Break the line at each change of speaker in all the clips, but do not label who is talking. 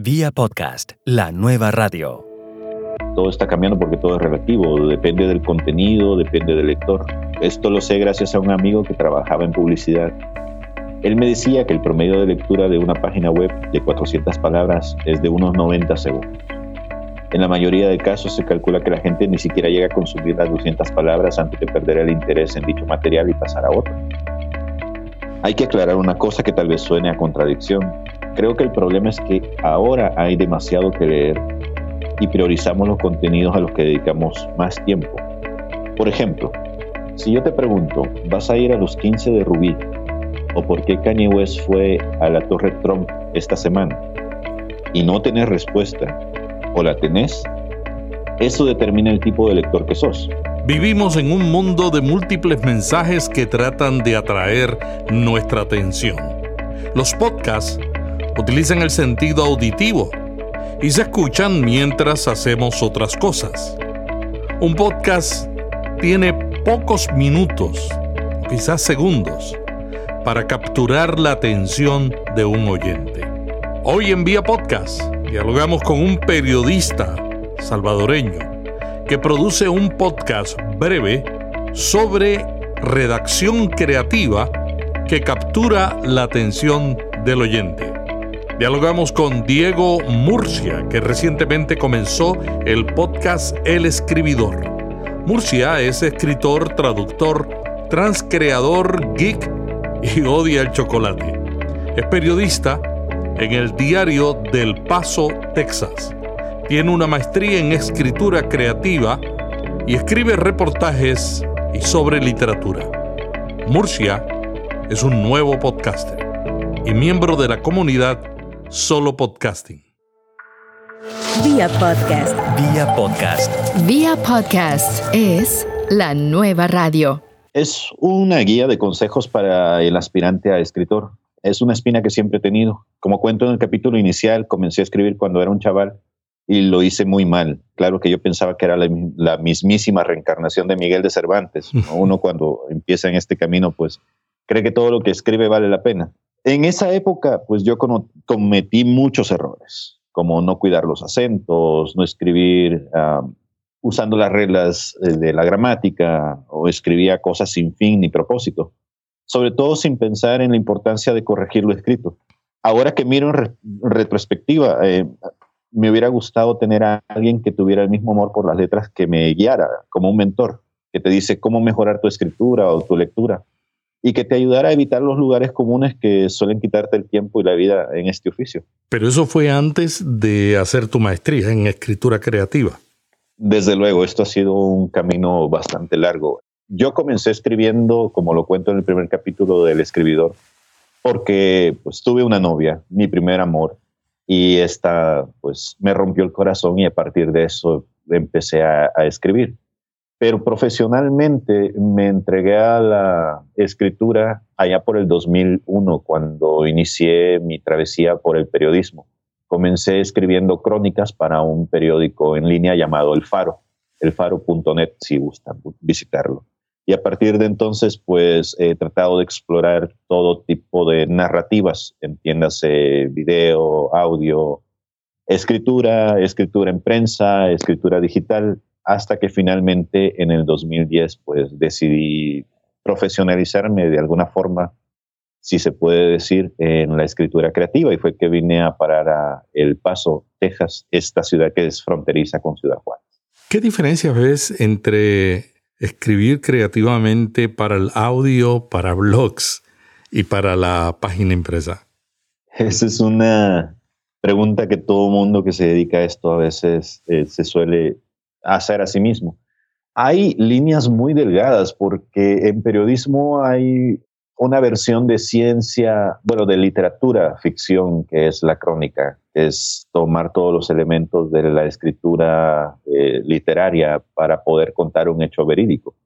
Vía podcast, la nueva radio.
Todo está cambiando porque todo es relativo, depende del contenido, depende del lector. Esto lo sé gracias a un amigo que trabajaba en publicidad. Él me decía que el promedio de lectura de una página web de 400 palabras es de unos 90 segundos. En la mayoría de casos se calcula que la gente ni siquiera llega a consumir las 200 palabras antes de perder el interés en dicho material y pasar a otro. Hay que aclarar una cosa que tal vez suene a contradicción. Creo que el problema es que ahora hay demasiado que leer y priorizamos los contenidos a los que dedicamos más tiempo. Por ejemplo, si yo te pregunto, ¿vas a ir a los 15 de Rubí? ¿O por qué Kanye West fue a la Torre Trump esta semana? Y no tenés respuesta, o la tenés, eso determina el tipo de lector que sos.
Vivimos en un mundo de múltiples mensajes que tratan de atraer nuestra atención. Los podcasts utilizan el sentido auditivo y se escuchan mientras hacemos otras cosas. Un podcast tiene pocos minutos, quizás segundos, para capturar la atención de un oyente. Hoy en Vía Podcast dialogamos con un periodista salvadoreño que produce un podcast breve sobre redacción creativa que captura la atención del oyente. Dialogamos con Diego Murcia, que recientemente comenzó el podcast El Escribidor. Murcia es escritor, traductor, transcreador, geek y odia el chocolate. Es periodista en el diario del Paso, Texas. Tiene una maestría en escritura creativa y escribe reportajes y sobre literatura. Murcia es un nuevo podcaster y miembro de la comunidad Solo Podcasting.
Vía podcast. Vía podcast.
Vía podcast es la nueva radio.
Es una guía de consejos para el aspirante a escritor. Es una espina que siempre he tenido. Como cuento en el capítulo inicial, comencé a escribir cuando era un chaval y lo hice muy mal. Claro que yo pensaba que era la, mismísima reencarnación de Miguel de Cervantes. Uno cuando empieza en este camino, pues cree que todo lo que escribe vale la pena. En esa época, pues yo cometí muchos errores, como no cuidar los acentos, no escribir usando las reglas eh, de la gramática o escribía cosas sin fin ni propósito, sobre todo sin pensar en la importancia de corregir lo escrito. Ahora que miro en retrospectiva, eh, me hubiera gustado tener a alguien que tuviera el mismo amor por las letras que me guiara, como un mentor, que te dice cómo mejorar tu escritura o tu lectura y que te ayudara a evitar los lugares comunes que suelen quitarte el tiempo y la vida en este oficio.
Pero eso fue antes de hacer tu maestría en escritura creativa.
Desde luego, esto ha sido un camino bastante largo. Yo comencé escribiendo, como lo cuento en el primer capítulo del escribidor, porque pues tuve una novia, mi primer amor, y esta pues me rompió el corazón y a partir de eso empecé a escribir pero profesionalmente me entregué a la escritura allá por el 2001, cuando inicié mi travesía por el periodismo. Comencé escribiendo crónicas para un periódico en línea llamado El Faro, elfaro.net si gustan visitarlo. Y a partir de entonces, pues he tratado de explorar todo tipo de narrativas, entiéndase video, audio, escritura, escritura en prensa, escritura digital, hasta que finalmente en el 2010 pues decidí profesionalizarme de alguna forma, si se puede decir, en la escritura creativa y fue que vine a parar a El Paso, Texas, esta ciudad que es fronteriza con Ciudad Juárez.
¿Qué diferencia ves entre escribir creativamente para el audio, para blogs y para la página impresa?
Esa es una pregunta que todo mundo que se dedica a esto a veces eh, se suele hacer a sí mismo. Hay líneas muy delgadas porque en periodismo hay una versión de ciencia, bueno, de literatura, ficción, que es la crónica, es tomar todos los elementos de la escritura eh, literaria para poder contar un hecho verídico.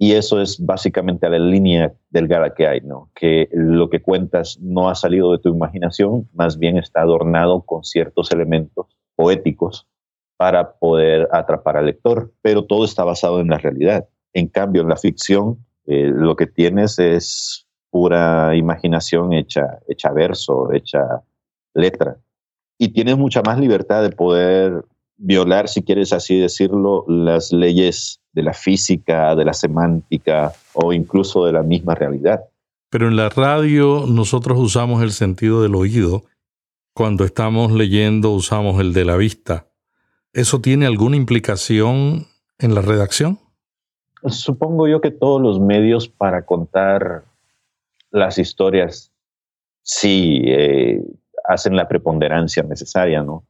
Y eso es básicamente la línea delgada que hay, ¿no? Que lo que cuentas no ha salido de tu imaginación, más bien está adornado con ciertos elementos poéticos para poder atrapar al lector, pero todo está basado en la realidad. En cambio, en la ficción, eh, lo que tienes es pura imaginación hecha, hecha verso, hecha letra. y tienes mucha más libertad de poder violar, si quieres así decirlo, las leyes de la física, de la semántica o incluso de la misma realidad.
Pero en la radio nosotros usamos el sentido del oído. Cuando estamos leyendo usamos el de la vista. ¿Eso tiene alguna implicación en la redacción?
Supongo yo que todos los medios para contar las historias sí eh, hacen la preponderancia necesaria, ¿no?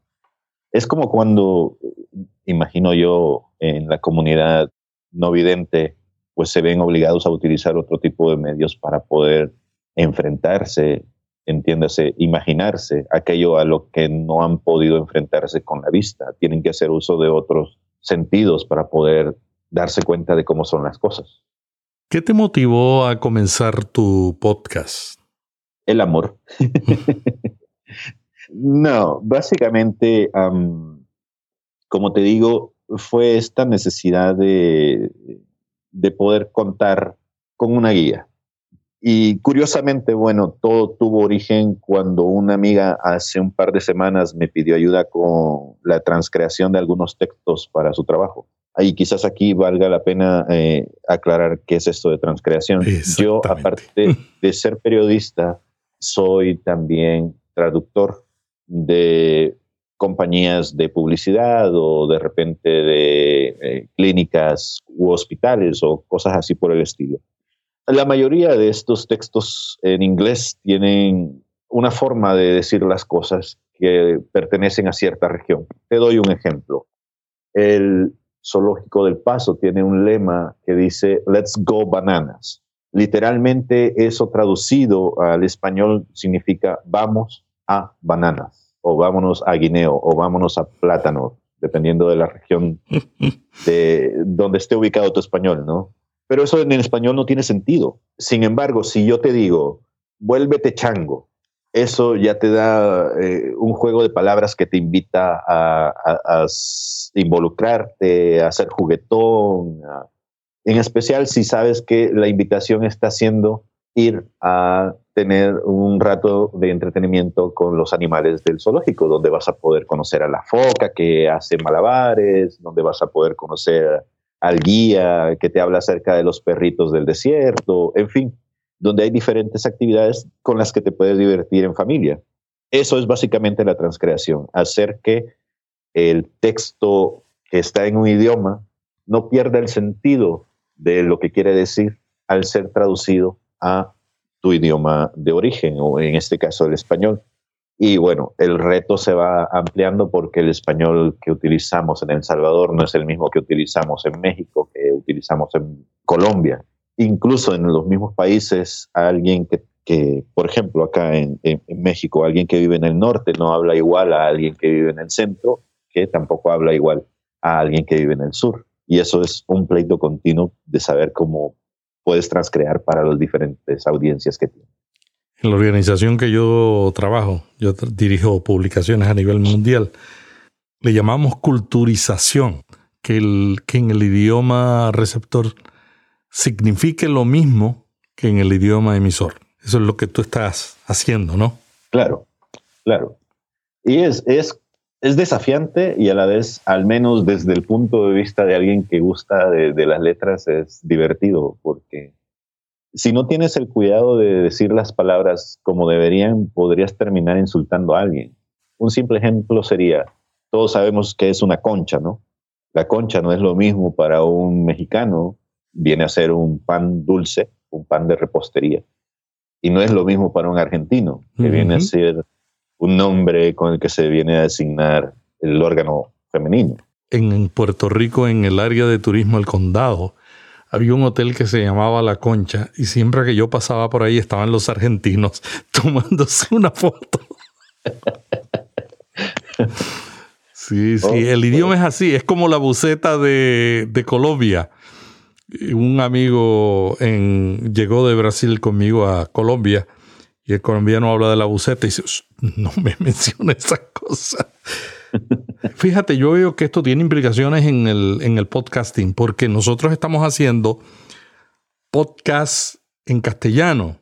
Es como cuando, imagino yo, en la comunidad no vidente, pues se ven obligados a utilizar otro tipo de medios para poder enfrentarse, entiéndase, imaginarse aquello a lo que no han podido enfrentarse con la vista. Tienen que hacer uso de otros sentidos para poder darse cuenta de cómo son las cosas.
¿Qué te motivó a comenzar tu podcast?
El amor. no, básicamente, como te digo, fue esta necesidad de, de poder contar con una guía. Y curiosamente, bueno, todo tuvo origen cuando una amiga hace un par de semanas me pidió ayuda con la transcreación de algunos textos para su trabajo. Y quizás aquí valga la pena eh, aclarar qué es esto de transcreación. Yo, aparte de ser periodista, soy también traductor de compañías de publicidad o de repente de eh, clínicas u hospitales o cosas así por el estilo. La mayoría de estos textos en inglés tienen una forma de decir las cosas que pertenecen a cierta región. Te doy un ejemplo. El zoológico del Paso tiene un lema que dice Let's go bananas. Literalmente eso traducido al español significa vamos a bananas o vámonos a guineo o vámonos a plátano, dependiendo de la región de donde esté ubicado tu español, ¿no? Pero eso en español no tiene sentido. Sin embargo, si yo te digo, vuélvete chango, eso ya te da eh, un juego de palabras que te invita a, involucrarte, a ser juguetón, en especial si sabes que la invitación está siendo ir a tener un rato de entretenimiento con los animales del zoológico, donde vas a poder conocer a la foca que hace malabares, donde vas a poder conocer al guía que te habla acerca de los perritos del desierto, en fin, donde hay diferentes actividades con las que te puedes divertir en familia. Eso es básicamente la transcreación, hacer que el texto que está en un idioma no pierda el sentido de lo que quiere decir al ser traducido a tu idioma de origen, o en este caso el español. Y bueno, el reto se va ampliando porque el español que utilizamos en El Salvador no es el mismo que utilizamos en México, que utilizamos en Colombia. Incluso en los mismos países, alguien que, que por ejemplo, acá en, en, México, alguien que vive en el norte no habla igual a alguien que vive en el centro, que tampoco habla igual a alguien que vive en el sur. Y eso es un pleito continuo de saber cómo puedes transcrear para las diferentes audiencias que tienes.
En la organización que yo trabajo, yo dirijo publicaciones a nivel mundial, le llamamos culturización, que, el, que en el idioma receptor signifique lo mismo que en el idioma emisor. Eso es lo que tú estás haciendo, ¿no?
Claro, claro. Y es, es, es desafiante y a la vez, al menos desde el punto de vista de alguien que gusta de, de las letras, es divertido porque si no tienes el cuidado de decir las palabras como deberían, podrías terminar insultando a alguien. Un simple ejemplo sería, todos sabemos que es una concha, ¿no? La concha no es lo mismo para un mexicano, viene a ser un pan dulce, un pan de repostería. Y no es lo mismo para un argentino, que viene a ser un nombre con el que se viene a designar el órgano femenino.
En Puerto Rico, en el área de turismo El Condado, había un hotel que se llamaba La Concha y siempre que yo pasaba por ahí estaban los argentinos tomándose una foto. Sí, sí, oh, el idioma es así, es como la buceta de, Colombia. Un amigo en, llegó de Brasil conmigo a Colombia y el colombiano habla de la buceta y dice, no me menciona esa cosa. Fíjate, yo veo que esto tiene implicaciones en el, en el podcasting, porque nosotros estamos haciendo podcast en castellano,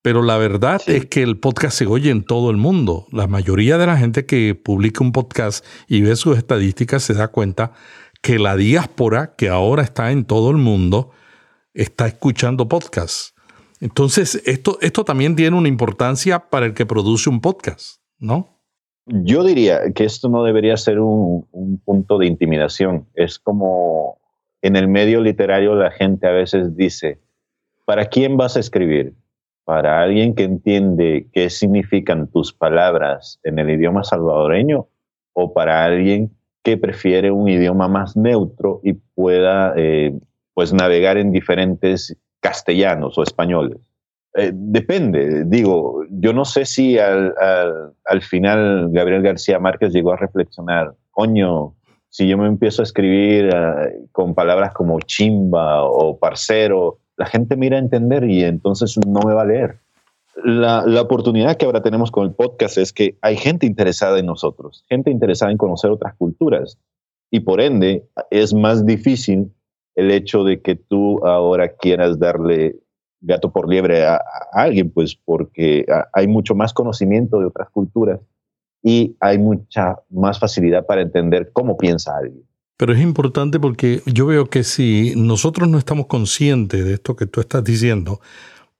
Pero la verdad es que el podcast se oye en todo el mundo. La mayoría de la gente que publica un podcast y ve sus estadísticas se da cuenta que la diáspora, que ahora está en todo el mundo, está escuchando podcasts. Entonces, esto, esto también tiene una importancia para el que produce un podcast, ¿no?
Yo diría que esto no debería ser un, punto de intimidación. Es como en el medio literario la gente a veces dice, ¿para quién vas a escribir? ¿Para alguien que entiende qué significan tus palabras en el idioma salvadoreño? ¿O para alguien que prefiere un idioma más neutro y pueda eh, pues navegar en diferentes castellanos o españoles? Eh, depende, digo, yo no sé si al, final Gabriel García Márquez llegó a reflexionar, coño, si yo me empiezo a escribir eh, con palabras como chimba o parcero, la gente mira a entender y entonces no me va a leer. La, la, oportunidad que ahora tenemos con el podcast es que hay gente interesada en nosotros, gente interesada en conocer otras culturas y por ende es más difícil el hecho de que tú ahora quieras darle gato por liebre a, alguien, pues porque hay mucho más conocimiento de otras culturas y hay mucha más facilidad para entender cómo piensa alguien.
Pero es importante porque yo veo que si nosotros no estamos conscientes de esto que tú estás diciendo,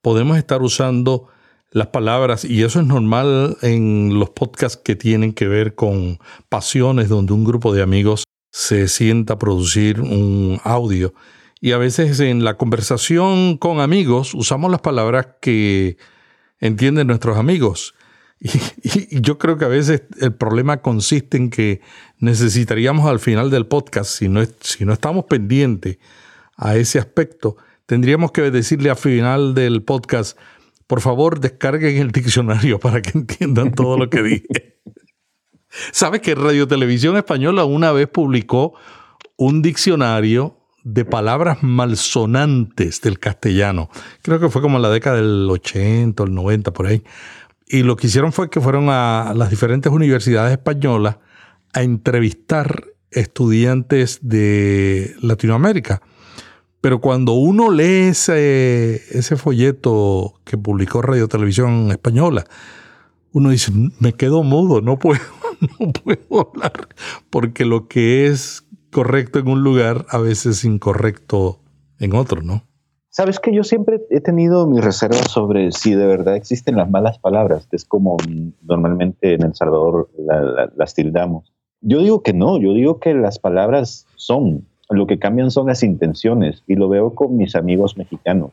podemos estar usando las palabras, y eso es normal en los podcasts que tienen que ver con pasiones, donde un grupo de amigos se sienta a producir un audio y a veces en la conversación con amigos usamos las palabras que entienden nuestros amigos. Y, yo creo que a veces el problema consiste en que necesitaríamos al final del podcast, si no, si no estamos pendientes a ese aspecto, tendríamos que decirle al final del podcast, por favor descarguen el diccionario para que entiendan todo lo que dije. ¿Sabes que Radio Televisión Española una vez publicó un diccionario de palabras malsonantes del castellano. Creo que fue como en la década del 80 o el 90 por ahí. Y lo que hicieron fue que fueron a las diferentes universidades españolas a entrevistar estudiantes de Latinoamérica. Pero cuando uno lee ese, ese folleto que publicó Radio Televisión Española, uno dice, me quedo mudo, no puedo, no puedo hablar, porque lo que es correcto en un lugar, a veces incorrecto en otro, ¿no?
Sabes que yo siempre he tenido mis reservas sobre si de verdad existen las malas palabras, que es como normalmente en El Salvador las tildamos. Yo digo que no, yo digo que las palabras son, lo que cambian son las intenciones y lo veo con mis amigos mexicanos.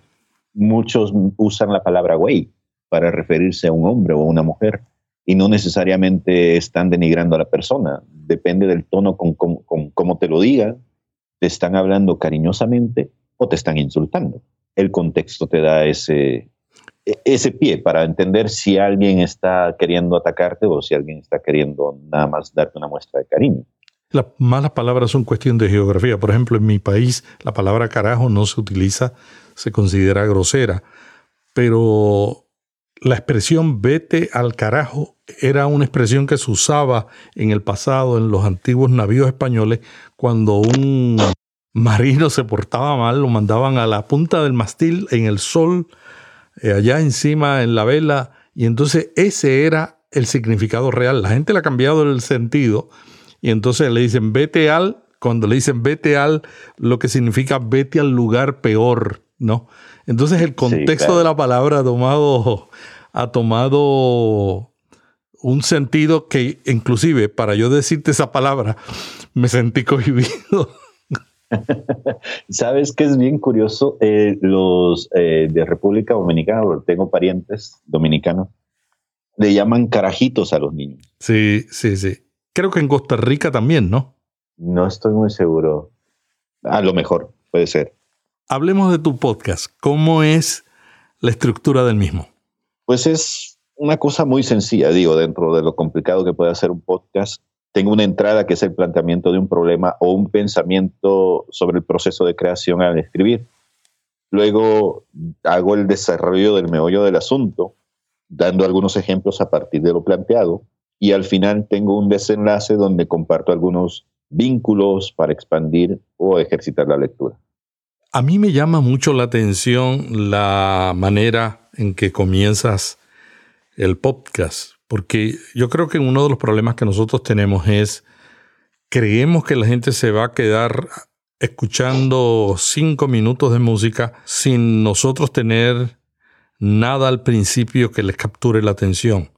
Muchos usan la palabra güey para referirse a un hombre o a una mujer y no necesariamente están denigrando a la persona. Depende del tono con, cómo te lo digan. Te están hablando cariñosamente o te están insultando. El contexto te da ese, e, ese pie para entender si alguien está queriendo atacarte o si alguien está queriendo nada más darte una muestra de cariño.
Las malas palabras son cuestión de geografía. Por ejemplo, en mi país la palabra carajo no se utiliza, se considera grosera. Pero la expresión vete al carajo era una expresión que se usaba en el pasado en los antiguos navíos españoles cuando un marino se portaba mal, lo mandaban a la punta del mastil en el sol, eh, allá encima en la vela, y entonces ese era el significado real. La gente le ha cambiado el sentido y entonces le dicen vete al, cuando le dicen vete al, lo que significa vete al lugar peor, ¿no? Entonces el contexto de la palabra ha tomado, ha tomado un sentido que inclusive para yo decirte esa palabra me sentí cohibido.
Sabes que es bien curioso, eh, los eh, de República Dominicana, tengo parientes dominicanos, le llaman carajitos a los niños.
Sí, sí, sí. Creo que en Costa Rica también, ¿no?
No estoy muy seguro. A lo mejor, puede ser.
Hablemos de tu podcast. ¿Cómo es la estructura del mismo?
Pues es una cosa muy sencilla, digo, dentro de lo complicado que puede hacer un podcast. Tengo una entrada que es el planteamiento de un problema o un pensamiento sobre el proceso de creación al escribir. Luego hago el desarrollo del meollo del asunto, dando algunos ejemplos a partir de lo planteado. Y al final tengo un desenlace donde comparto algunos vínculos para expandir o ejercitar la lectura.
A mí me llama mucho la atención la manera en que comienzas el podcast, porque yo creo que uno de los problemas que nosotros tenemos es creemos que la gente se va a quedar escuchando cinco minutos de música sin nosotros tener nada al principio que les capture la atención.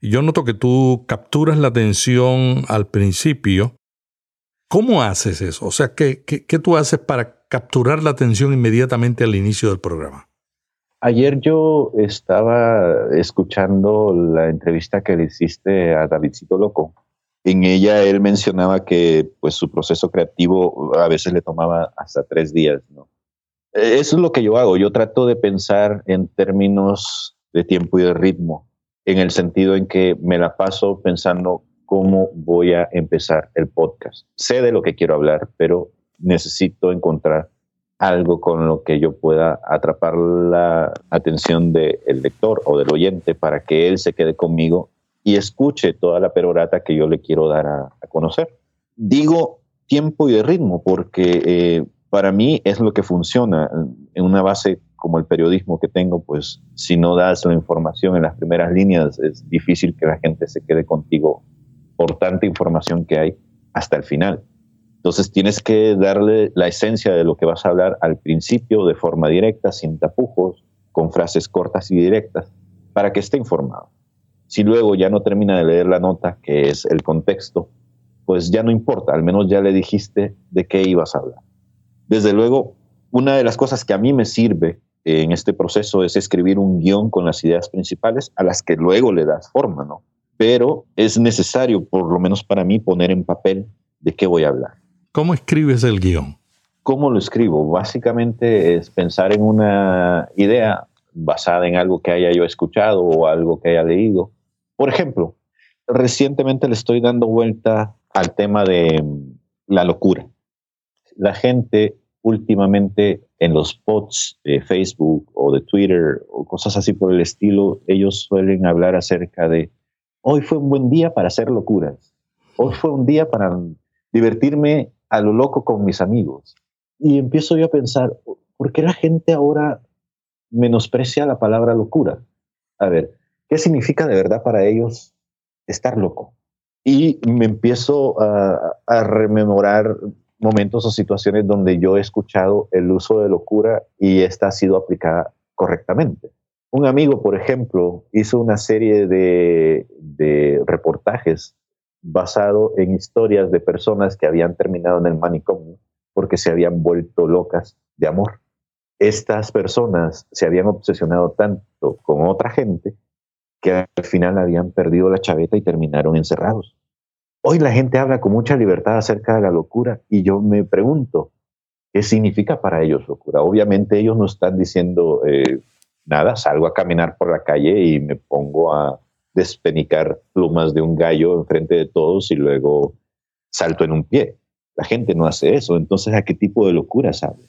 Yo noto que tú capturas la atención al principio. ¿Cómo haces eso? O sea, ¿qué, qué, tú haces para capturar la atención inmediatamente al inicio del programa?
Ayer yo estaba escuchando la entrevista que le hiciste a Davidcito Loco en ella él mencionaba que pues su proceso creativo a veces le tomaba hasta tres días, ¿no? Eso es lo que yo hago. Yo trato de pensar en términos de tiempo y de ritmo, en el sentido en que me la paso pensando cómo voy a empezar el podcast. Sé de lo que quiero hablar, pero necesito encontrar algo con lo que yo pueda atrapar la atención del lector o del oyente para que él se quede conmigo y escuche toda la perorata que yo le quiero dar a, conocer. Digo tiempo y de ritmo porque eh, para mí es lo que funciona. En una base como el periodismo que tengo, pues si no das la información en las primeras líneas, es difícil que la gente se quede contigo por tanta información que hay hasta el final. Entonces tienes que darle la esencia de lo que vas a hablar al principio de forma directa, sin tapujos, con frases cortas y directas, para que esté informado. Si luego ya no termina de leer la nota, que es el contexto, pues ya no importa, al menos ya le dijiste de qué ibas a hablar. Desde luego, una de las cosas que a mí me sirve en este proceso es escribir un guion con las ideas principales a las que luego le das forma, ¿no? Pero es necesario, por lo menos para mí, poner en papel de qué voy a hablar.
¿Cómo escribes el guion?
¿Cómo lo escribo? Básicamente es pensar en una idea basada en algo que haya yo escuchado o algo que haya leído por ejemplo, recientemente le estoy dando vuelta al tema de mm, la locura. La gente últimamente en los posts de Facebook o de Twitter o cosas así por el estilo, ellos suelen hablar acerca de hoy fue un buen día para hacer locuras. Hoy fue un día para divertirme a lo loco con mis amigos. Y empiezo yo a pensar, ¿por qué la gente ahora menosprecia la palabra locura? A ver, ¿Qué significa de verdad para ellos estar loco? Y me empiezo a, rememorar momentos o situaciones donde yo he escuchado el uso de locura y esta ha sido aplicada correctamente. Un amigo, por ejemplo, hizo una serie de, reportajes basado en historias de personas que habían terminado en el manicomio porque se habían vuelto locas de amor. Estas personas se habían obsesionado tanto con otra gente que al final habían perdido la chaveta y terminaron encerrados. Hoy la gente habla con mucha libertad acerca de la locura y yo me pregunto, ¿qué significa para ellos locura? Obviamente ellos no están diciendo eh, nada, salgo a caminar por la calle y me pongo a despenicar plumas de un gallo enfrente de todos y luego salto en un pie. La gente no hace eso, entonces ¿a qué tipo de locura sabe?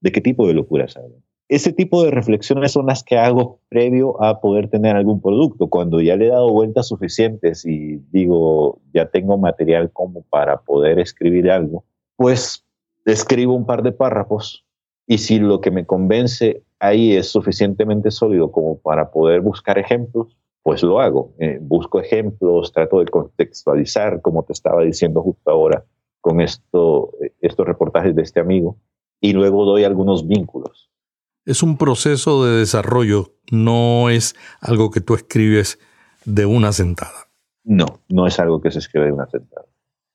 ¿De qué tipo de locura sabe? ese tipo de reflexiones son las que hago previo a poder tener algún producto. Cuando ya le he dado vueltas suficientes y digo, ya tengo material como para poder escribir algo, pues escribo un par de párrafos y si lo que me convence ahí es suficientemente sólido como para poder buscar ejemplos, pues lo hago. Eh, busco ejemplos, trato de contextualizar, como te estaba diciendo justo ahora, con esto, estos reportajes de este amigo, y luego doy algunos vínculos
es un proceso de desarrollo, no es algo que tú escribes de una sentada.
No, no es algo que se escribe de una sentada.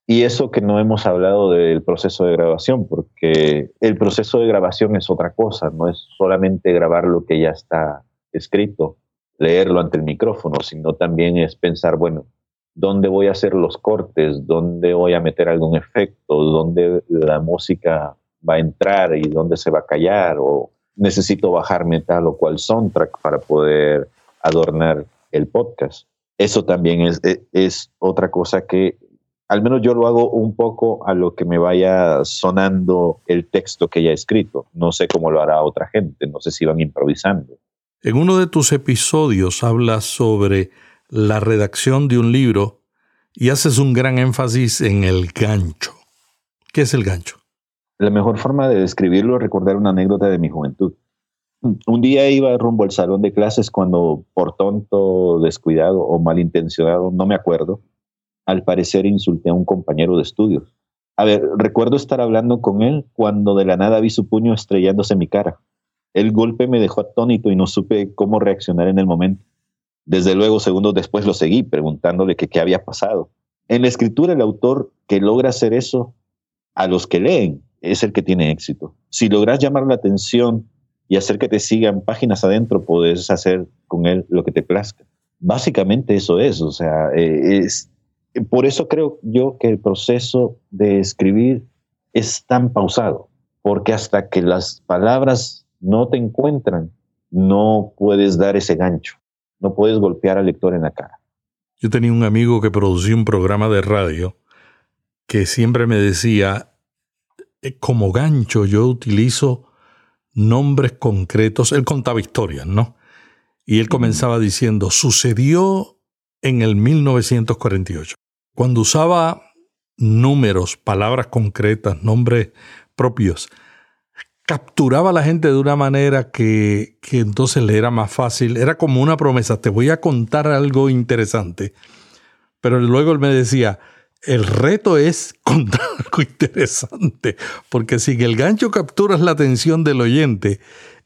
Y eso que no hemos hablado del proceso de grabación, porque el proceso de grabación es otra cosa, no es solamente grabar lo que ya está escrito, leerlo ante el micrófono, sino también es pensar, bueno, ¿dónde voy a hacer los cortes? ¿Dónde voy a meter algún efecto? ¿Dónde la música va a entrar y dónde se va a callar? O necesito bajarme tal o cual soundtrack para poder adornar el podcast. Eso también es, e, es, otra cosa que al menos yo lo hago un poco a lo que me vaya sonando el texto que ya he escrito. No sé cómo lo hará otra gente, no sé si van improvisando.
En uno de tus episodios hablas sobre la redacción de un libro y haces un gran énfasis en el gancho. ¿Qué es el gancho?
La mejor forma de describirlo es recordar una anécdota de mi juventud. Un día iba rumbo al salón de clases cuando, por tonto, descuidado o malintencionado, no me acuerdo, al parecer insulté a un compañero de estudios. A ver, recuerdo estar hablando con él cuando de la nada vi su puño estrellándose en mi cara. El golpe me dejó atónito y no supe cómo reaccionar en el momento. Desde luego, segundos después lo seguí preguntándole qué había pasado. En la escritura, el autor que logra hacer eso a los que leen es el que tiene éxito. Si logras llamar la atención y hacer que te sigan páginas adentro, puedes hacer con él lo que te plazca. Básicamente eso es, o sea, eh, es, por eso creo yo que el proceso de escribir es tan pausado, porque hasta que las palabras no te encuentran, no puedes dar ese gancho, no puedes golpear al lector en la cara.
Yo tenía un amigo que producía un programa de radio que siempre me decía, eh, como gancho yo utilizo nombres concretos. Él contaba historias, ¿no? Y él comenzaba diciendo, sucedió en el 1948. Cuando usaba números, palabras concretas, nombres propios, capturaba a la gente de una manera que, entonces le era más fácil. Era como una promesa, te voy a contar algo interesante. Pero luego él me decía, el reto es contar algo interesante, porque si el gancho capturas la atención del oyente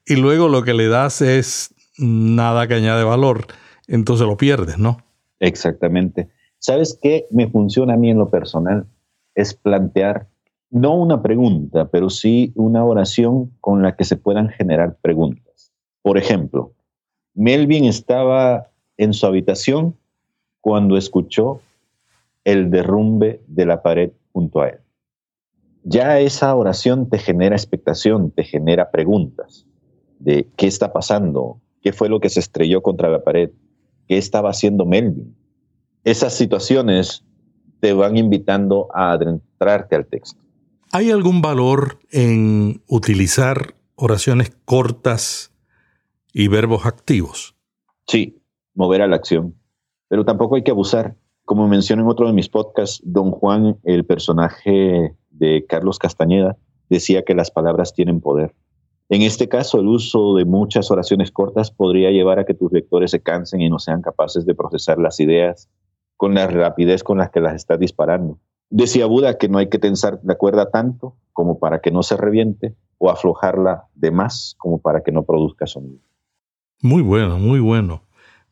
y luego lo que le das es nada que añade valor, entonces lo pierdes, ¿no?
Exactamente. ¿Sabes qué me funciona a mí en lo personal? Es plantear no una pregunta, pero sí una oración con la que se puedan generar preguntas. Por ejemplo, Melvin estaba en su habitación cuando escuchó el derrumbe de la pared junto a él. Ya esa oración te genera expectación, te genera preguntas de qué está pasando, qué fue lo que se estrelló contra la pared, qué estaba haciendo Melvin. Esas situaciones te van invitando a adentrarte al texto.
¿Hay algún valor en utilizar oraciones cortas y verbos activos?
Sí, mover a la acción, pero tampoco hay que abusar. Como mencioné en otro de mis podcasts, Don Juan, el personaje de Carlos Castañeda, decía que las palabras tienen poder. En este caso, el uso de muchas oraciones cortas podría llevar a que tus lectores se cansen y no sean capaces de procesar las ideas con la rapidez con la que las estás disparando. Decía Buda que no hay que tensar la cuerda tanto como para que no se reviente o aflojarla de más como para que no produzca sonido.
Muy bueno, muy bueno.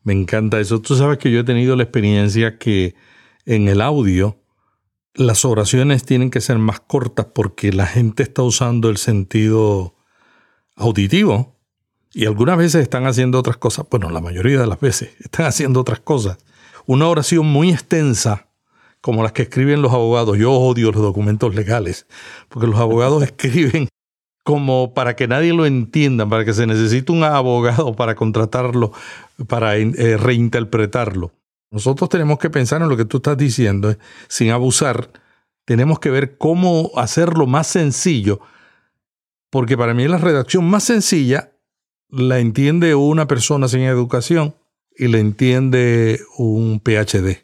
Me encanta eso. Tú sabes que yo he tenido la experiencia que en el audio las oraciones tienen que ser más cortas porque la gente está usando el sentido auditivo y algunas veces están haciendo otras cosas. Bueno, la mayoría de las veces están haciendo otras cosas. Una oración muy extensa, como las que escriben los abogados. Yo odio los documentos legales porque los abogados escriben como para que nadie lo entienda, para que se necesite un abogado para contratarlo, para eh, reinterpretarlo. Nosotros tenemos que pensar en lo que tú estás diciendo, eh, sin abusar. Tenemos que ver cómo hacerlo más sencillo, porque para mí la redacción más sencilla la entiende una persona sin educación y la entiende un PhD.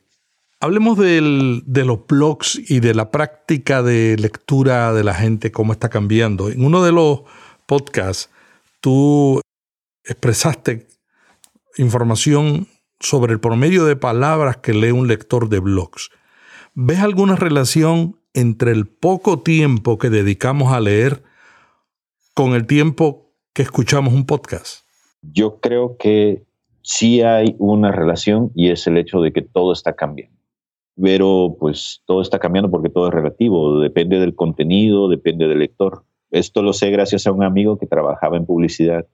Hablemos de los blogs y de la práctica de lectura de la gente, cómo está cambiando. En uno de los podcasts, tú expresaste información sobre el promedio de palabras que lee un lector de blogs. ¿Ves alguna relación entre el poco tiempo que dedicamos a leer con el tiempo que escuchamos un podcast?
Yo creo que sí hay una relación y es el hecho de que todo está cambiando pero pues todo está cambiando porque todo es relativo, depende del contenido, depende del lector. Esto lo sé gracias a un amigo que trabajaba en publicidad.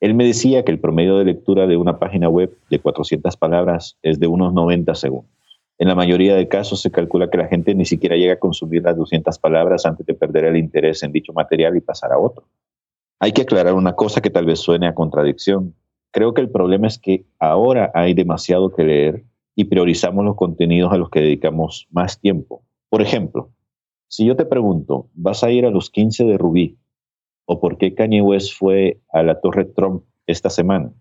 Él me decía que el promedio de lectura de una página web de 400 palabras es de unos 90 segundos. En la mayoría de casos se calcula que la gente ni siquiera llega a consumir las 200 palabras antes de perder el interés en dicho material y pasar a otro. Hay que aclarar una cosa que tal vez suene a contradicción. Creo que el problema es que ahora hay demasiado que leer y priorizamos los contenidos a los que dedicamos más tiempo. Por ejemplo, si yo te pregunto, ¿vas a ir a los 15 de Rubí? ¿O por qué Kanye West fue a la Torre Trump esta semana?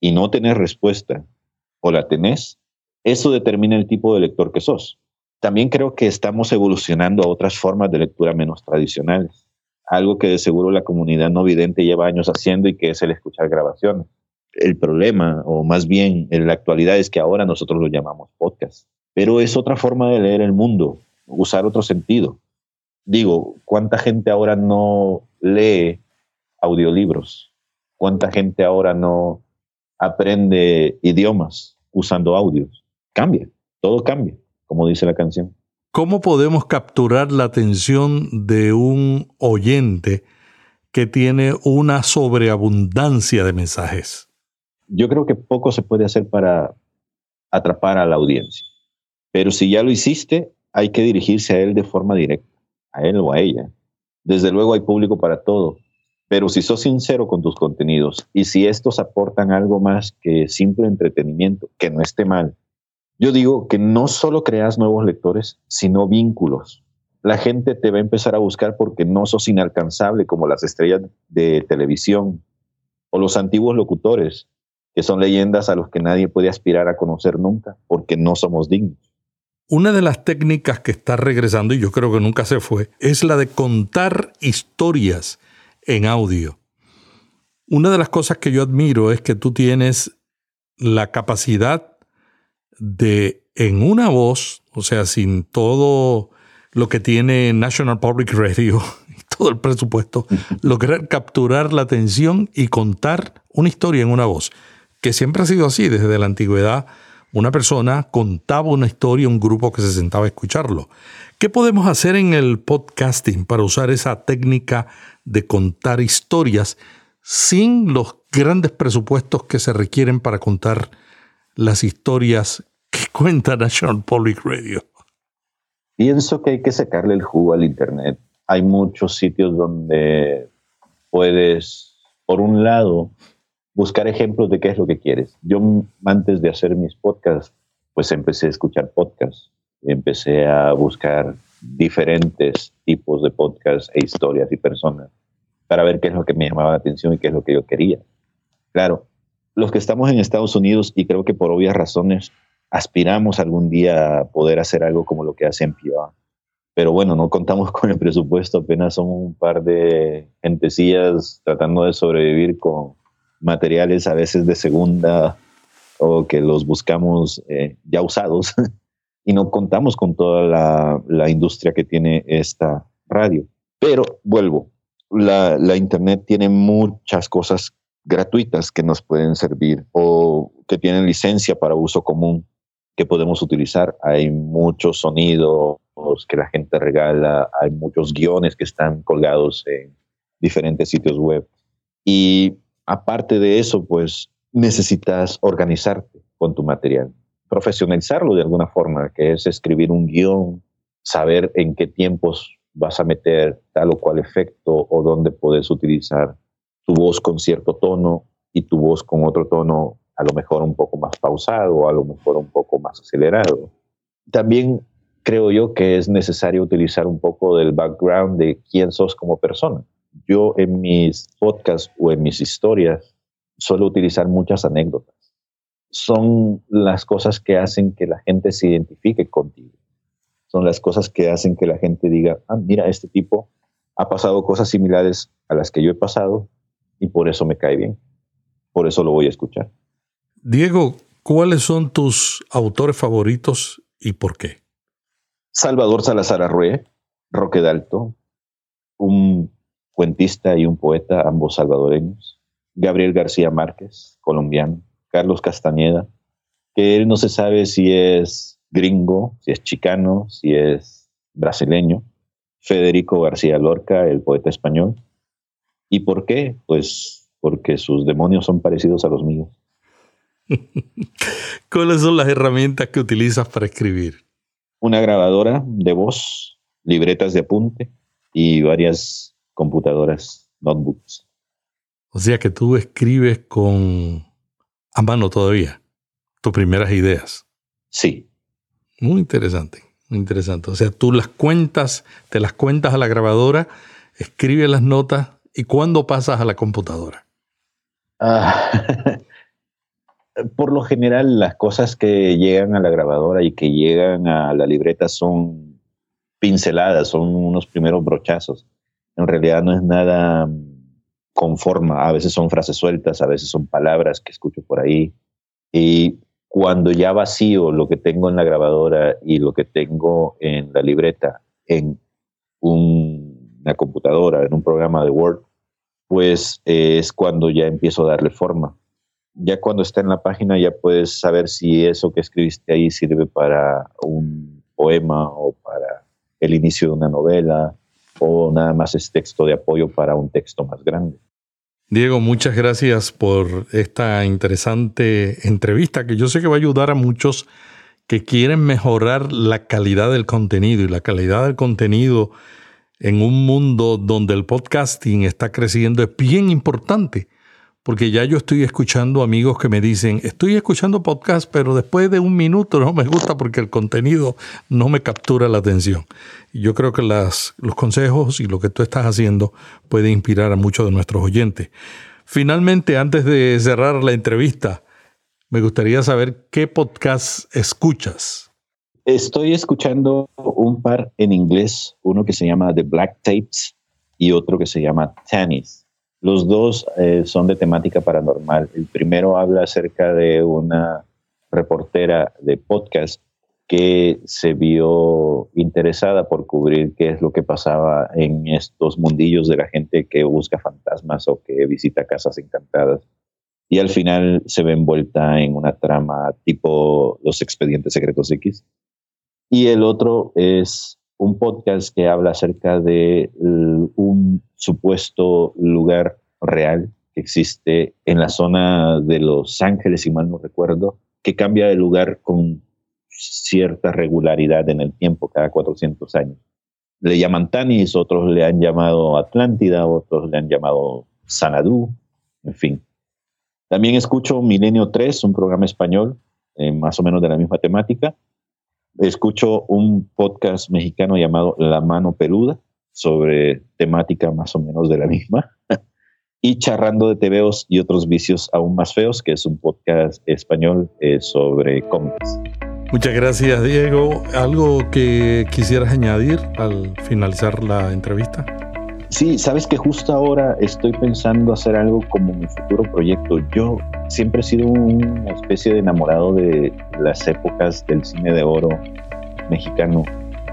Y no tenés respuesta, o la tenés, eso determina el tipo de lector que sos. También creo que estamos evolucionando a otras formas de lectura menos tradicionales. algo que de seguro la comunidad no vidente lleva años haciendo y que es el escuchar grabaciones. El problema, o más bien en la actualidad, es que ahora nosotros lo llamamos podcast. Pero es otra forma de leer el mundo, usar otro sentido. Digo, ¿cuánta gente ahora no lee audiolibros? ¿Cuánta gente ahora no aprende idiomas usando audios? Cambia, todo cambia, como dice la canción.
¿Cómo podemos capturar la atención de un oyente que tiene una sobreabundancia de mensajes?
Yo creo que poco se puede hacer para atrapar a la audiencia. Pero si ya lo hiciste, hay que dirigirse a él de forma directa, a él o a ella. Desde luego hay público para todo, pero si sos sincero con tus contenidos y si estos aportan algo más que simple entretenimiento, que no esté mal, yo digo que no solo creas nuevos lectores, sino vínculos. La gente te va a empezar a buscar porque no sos inalcanzable como las estrellas de televisión o los antiguos locutores, que son leyendas a los que nadie puede aspirar a conocer nunca porque no somos dignos.
Una de las técnicas que está regresando, y yo creo que nunca se fue, es la de contar historias en audio. Una de las cosas que yo admiro es que tú tienes la capacidad de en una voz, o sea, sin todo lo que tiene National Public Radio y todo el presupuesto, lograr capturar la atención y contar una historia en una voz, que siempre ha sido así desde la antigüedad. Una persona contaba una historia, un grupo que se sentaba a escucharlo. ¿Qué podemos hacer en el podcasting para usar esa técnica de contar historias sin los grandes presupuestos que se requieren para contar las historias que cuenta National Public Radio?
Pienso que hay que sacarle el jugo al Internet. Hay muchos sitios donde puedes, por un lado, buscar ejemplos de qué es lo que quieres. Yo antes de hacer mis podcasts, pues empecé a escuchar podcasts, empecé a buscar diferentes tipos de podcasts e historias y personas para ver qué es lo que me llamaba la atención y qué es lo que yo quería. Claro, los que estamos en Estados Unidos, y creo que por obvias razones, aspiramos algún día a poder hacer algo como lo que hace NPR. Pero bueno, no contamos con el presupuesto, apenas son un par de gentecillas tratando de sobrevivir con materiales a veces de segunda o que los buscamos eh, ya usados y no contamos con toda la, la, industria que tiene esta radio. Pero vuelvo, la, la Internet tiene muchas cosas gratuitas que nos pueden servir o que tienen licencia para uso común que podemos utilizar. Hay muchos sonidos que la gente regala, hay muchos guiones que están colgados en diferentes sitios web. Y aparte de eso, pues necesitas organizarte con tu material, profesionalizarlo de alguna forma, que es escribir un guion, saber en qué tiempos vas a meter tal o cual efecto o dónde puedes utilizar tu voz con cierto tono y tu voz con otro tono a lo mejor un poco más pausado, a lo mejor un poco más acelerado. También creo yo que es necesario utilizar un poco del background de quién sos como persona. Yo en mis podcasts o en mis historias suelo utilizar muchas anécdotas. Son las cosas que hacen que la gente se identifique contigo. Son las cosas que hacen que la gente diga, ah, mira, este tipo ha pasado cosas similares a las que yo he pasado y por eso me cae bien. Por eso lo voy a escuchar.
Diego, ¿cuáles son tus autores favoritos y por qué?
Salvador Salazar Arrué, Roque Dalto, un cuentista y un poeta, ambos salvadoreños. Gabriel García Márquez, colombiano. Carlos Castañeda, que él no se sabe si es gringo, si es chicano, si es brasileño. Federico García Lorca, el poeta español. ¿Y por qué? Pues porque sus demonios son parecidos a los míos.
¿Cuáles son las herramientas que utilizas para escribir?
Una grabadora de voz, libretas de apunte y varias computadoras, notebooks.
O sea que tú escribes con a mano todavía tus primeras ideas.
Sí.
Muy interesante, muy interesante. O sea, tú las cuentas, te las cuentas a la grabadora, escribes las notas y ¿cuándo pasas a la computadora?
Ah, por lo general las cosas que llegan a la grabadora y que llegan a la libreta son pinceladas, son unos primeros brochazos. En realidad no es nada con forma. A veces son frases sueltas, a veces son palabras que escucho por ahí. Y cuando ya vacío lo que tengo en la grabadora y lo que tengo en la libreta en una computadora, en un programa de Word, pues es cuando ya empiezo a darle forma. Ya cuando está en la página ya puedes saber si eso que escribiste ahí sirve para un poema o para el inicio de una novela o nada más es texto de apoyo para un texto más grande.
Diego, muchas gracias por esta interesante entrevista que yo sé que va a ayudar a muchos que quieren mejorar la calidad del contenido y la calidad del contenido en un mundo donde el podcasting está creciendo es bien importante porque ya yo estoy escuchando amigos que me dicen, estoy escuchando podcast, pero después de un minuto no me gusta porque el contenido no me captura la atención. Y yo creo que las, los consejos y lo que tú estás haciendo puede inspirar a muchos de nuestros oyentes. Finalmente, antes de cerrar la entrevista, me gustaría saber qué podcast escuchas.
Estoy escuchando un par en inglés, uno que se llama The Black Tapes y otro que se llama Tannis. Los dos eh, son de temática paranormal. El primero habla acerca de una reportera de podcast que se vio interesada por cubrir qué es lo que pasaba en estos mundillos de la gente que busca fantasmas o que visita casas encantadas. Y al final se ve envuelta en una trama tipo Los Expedientes Secretos X. Y el otro es un podcast que habla acerca de un supuesto lugar real que existe en la zona de Los Ángeles, si mal no recuerdo, que cambia de lugar con cierta regularidad en el tiempo, cada 400 años. Le llaman Tanis, otros le han llamado Atlántida, otros le han llamado Sanadú, en fin. También escucho Milenio 3, un programa español, eh, más o menos de la misma temática, escucho un podcast mexicano llamado La Mano Peluda, sobre temática más o menos de la misma. y Charrando de Tebeos y otros vicios aún más feos, que es un podcast español eh, sobre cómics.
Muchas gracias, Diego. ¿Algo que quisieras añadir al finalizar la entrevista?
Sí, sabes que justo ahora estoy pensando hacer algo como mi futuro proyecto. Yo siempre he sido una especie de enamorado de las épocas del cine de oro mexicano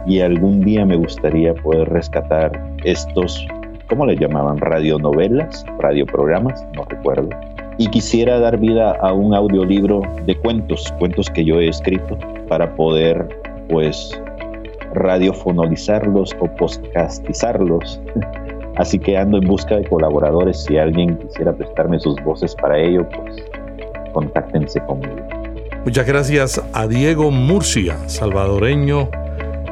y algún día me gustaría poder rescatar estos, ¿cómo le llamaban? Radionovelas, radioprogramas, no recuerdo. Y quisiera dar vida a un audiolibro de cuentos, cuentos que yo he escrito para poder, pues, radiofonolizarlos o podcastizarlos Así que ando en busca de colaboradores. Si alguien quisiera prestarme sus voces para ello, pues contáctense conmigo.
Muchas gracias a Diego Murcia, salvadoreño,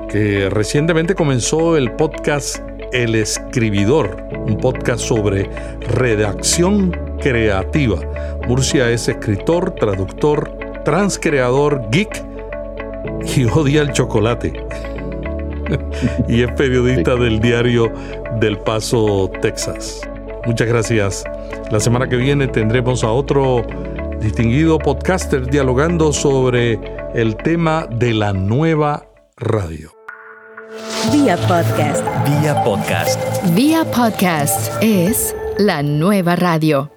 que recientemente comenzó el podcast El Escribidor, un podcast sobre redacción creativa. Murcia es escritor, traductor, transcreador, geek y odia el chocolate. y es periodista del diario del Paso, Texas. Muchas gracias. La semana que viene tendremos a otro distinguido podcaster dialogando sobre el tema de la nueva radio.
Vía podcast. Vía podcast.
Vía podcast es la nueva radio.